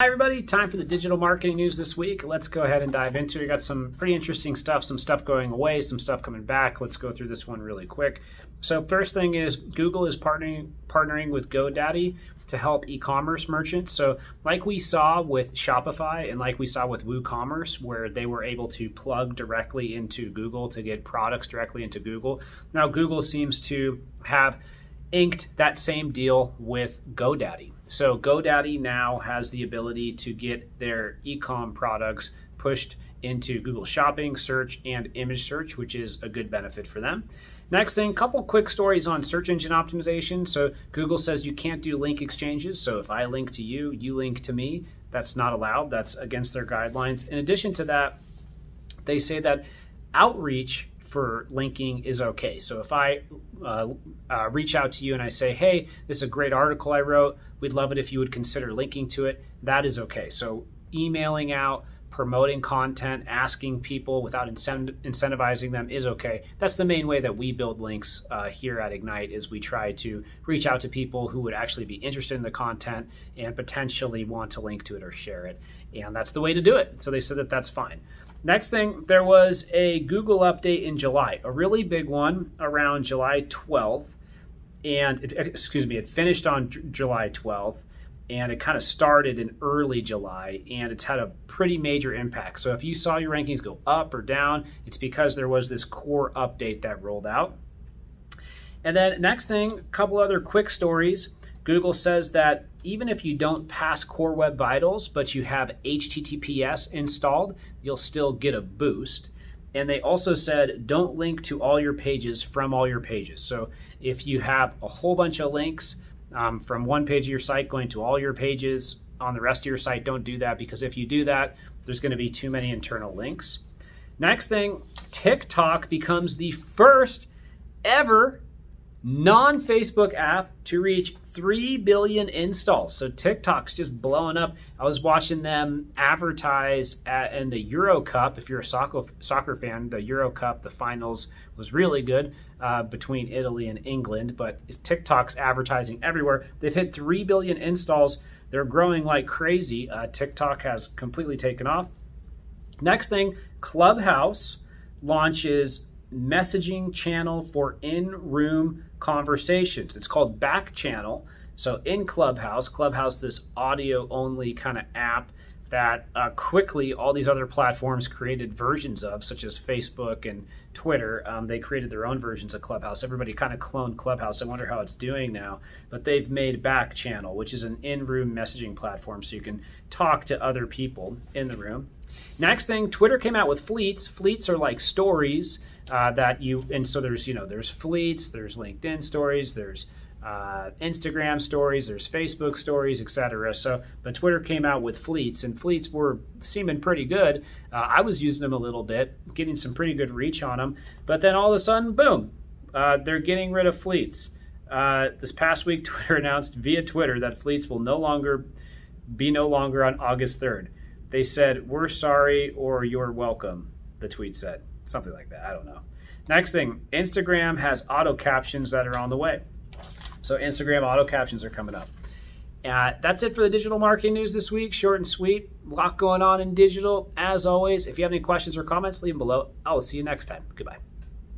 Hi everybody, time for the digital marketing news this week. Let's go ahead and dive into it. We got some pretty interesting stuff, some stuff going away, some stuff coming back. Let's go through this one really quick. So first thing is Google is partnering partnering with GoDaddy to help e-commerce merchants. So like we saw with Shopify and like we saw with WooCommerce where they were able to plug directly into Google to get products directly into Google. Now Google seems to have inked that same deal with GoDaddy. So GoDaddy now has the ability to get their ecom products pushed into Google Shopping, search, and image search, which is a good benefit for them. Next thing, couple quick stories on search engine optimization. So Google says you can't do link exchanges. So if I link to you, you link to me. That's not allowed. That's against their guidelines. In addition to that, they say that outreach for linking is okay. So if I uh, uh, reach out to you and I say, hey, this is a great article I wrote, we'd love it if you would consider linking to it, that is okay. So emailing out, promoting content, asking people without incentivizing them is okay. That's the main way that we build links uh, here at Ignite is we try to reach out to people who would actually be interested in the content and potentially want to link to it or share it. And that's the way to do it. So they said that that's fine. Next thing, there was a Google update in July, a really big one around July 12th. And it, excuse me, it finished on July 12th and it kind of started in early July and it's had a pretty major impact. So if you saw your rankings go up or down, it's because there was this core update that rolled out. And then next thing, a couple other quick stories. Google says that even if you don't pass Core Web Vitals, but you have HTTPS installed, you'll still get a boost. And they also said don't link to all your pages from all your pages. So if you have a whole bunch of links um, from one page of your site going to all your pages on the rest of your site, don't do that because if you do that, there's going to be too many internal links. Next thing, TikTok becomes the first ever non Facebook app to reach 3 billion installs. So TikTok's just blowing up. I was watching them advertise at, in the Euro Cup. If you're a soccer, soccer fan, the Euro Cup, the finals was really good uh, between Italy and England, but TikTok's advertising everywhere. They've hit 3 billion installs. They're growing like crazy. Uh, TikTok has completely taken off. Next thing, Clubhouse launches messaging channel for in-room conversations. It's called Back Channel. So in Clubhouse, Clubhouse, this audio-only kind of app that uh, quickly all these other platforms created versions of, such as Facebook and Twitter. Um, they created their own versions of Clubhouse. Everybody kind of cloned Clubhouse. I wonder how it's doing now. But they've made Back Channel, which is an in room messaging platform so you can talk to other people in the room. Next thing, Twitter came out with fleets. Fleets are like stories uh, that you, and so there's, you know, there's fleets, there's LinkedIn stories, there's uh, Instagram stories, there's Facebook stories, etc. So, but Twitter came out with fleets, and fleets were seeming pretty good. Uh, I was using them a little bit, getting some pretty good reach on them. But then all of a sudden, boom, uh, they're getting rid of fleets. Uh, this past week, Twitter announced via Twitter that fleets will no longer be no longer on August 3rd. They said, "We're sorry" or "You're welcome." The tweet said something like that. I don't know. Next thing, Instagram has auto captions that are on the way. So Instagram auto captions are coming up. Uh, that's it for the digital marketing news this week. Short and sweet. A lot going on in digital. As always, if you have any questions or comments, leave them below. I will see you next time. Goodbye.